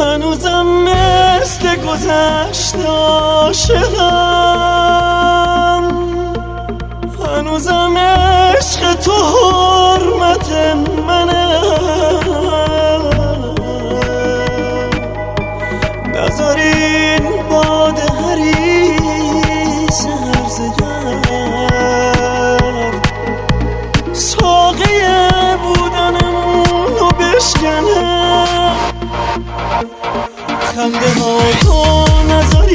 هنوزم مثل گذشت عاشقم. هنوزم عشق تو حرمت منه. نظری علاقه بودنمون رو بشکنه. خنده ها تو نظر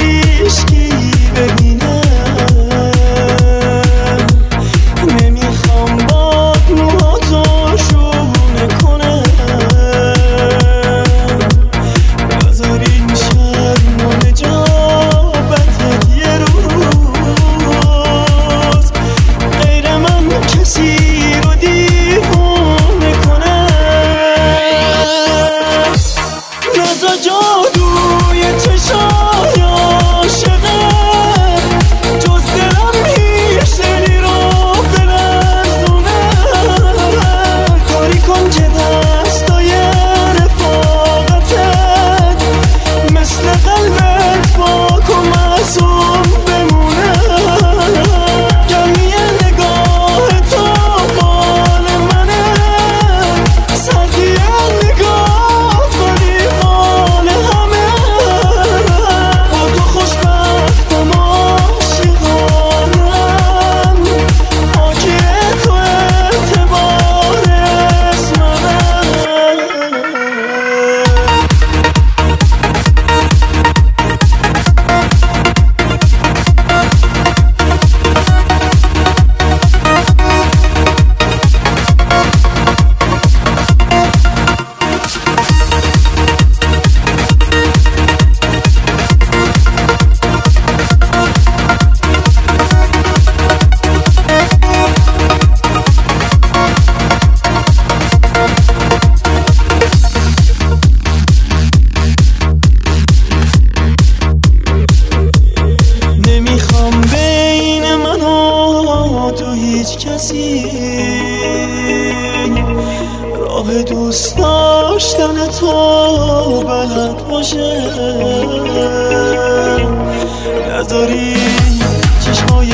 راه دوست داشتن تو بلد باشه. نداری چشمای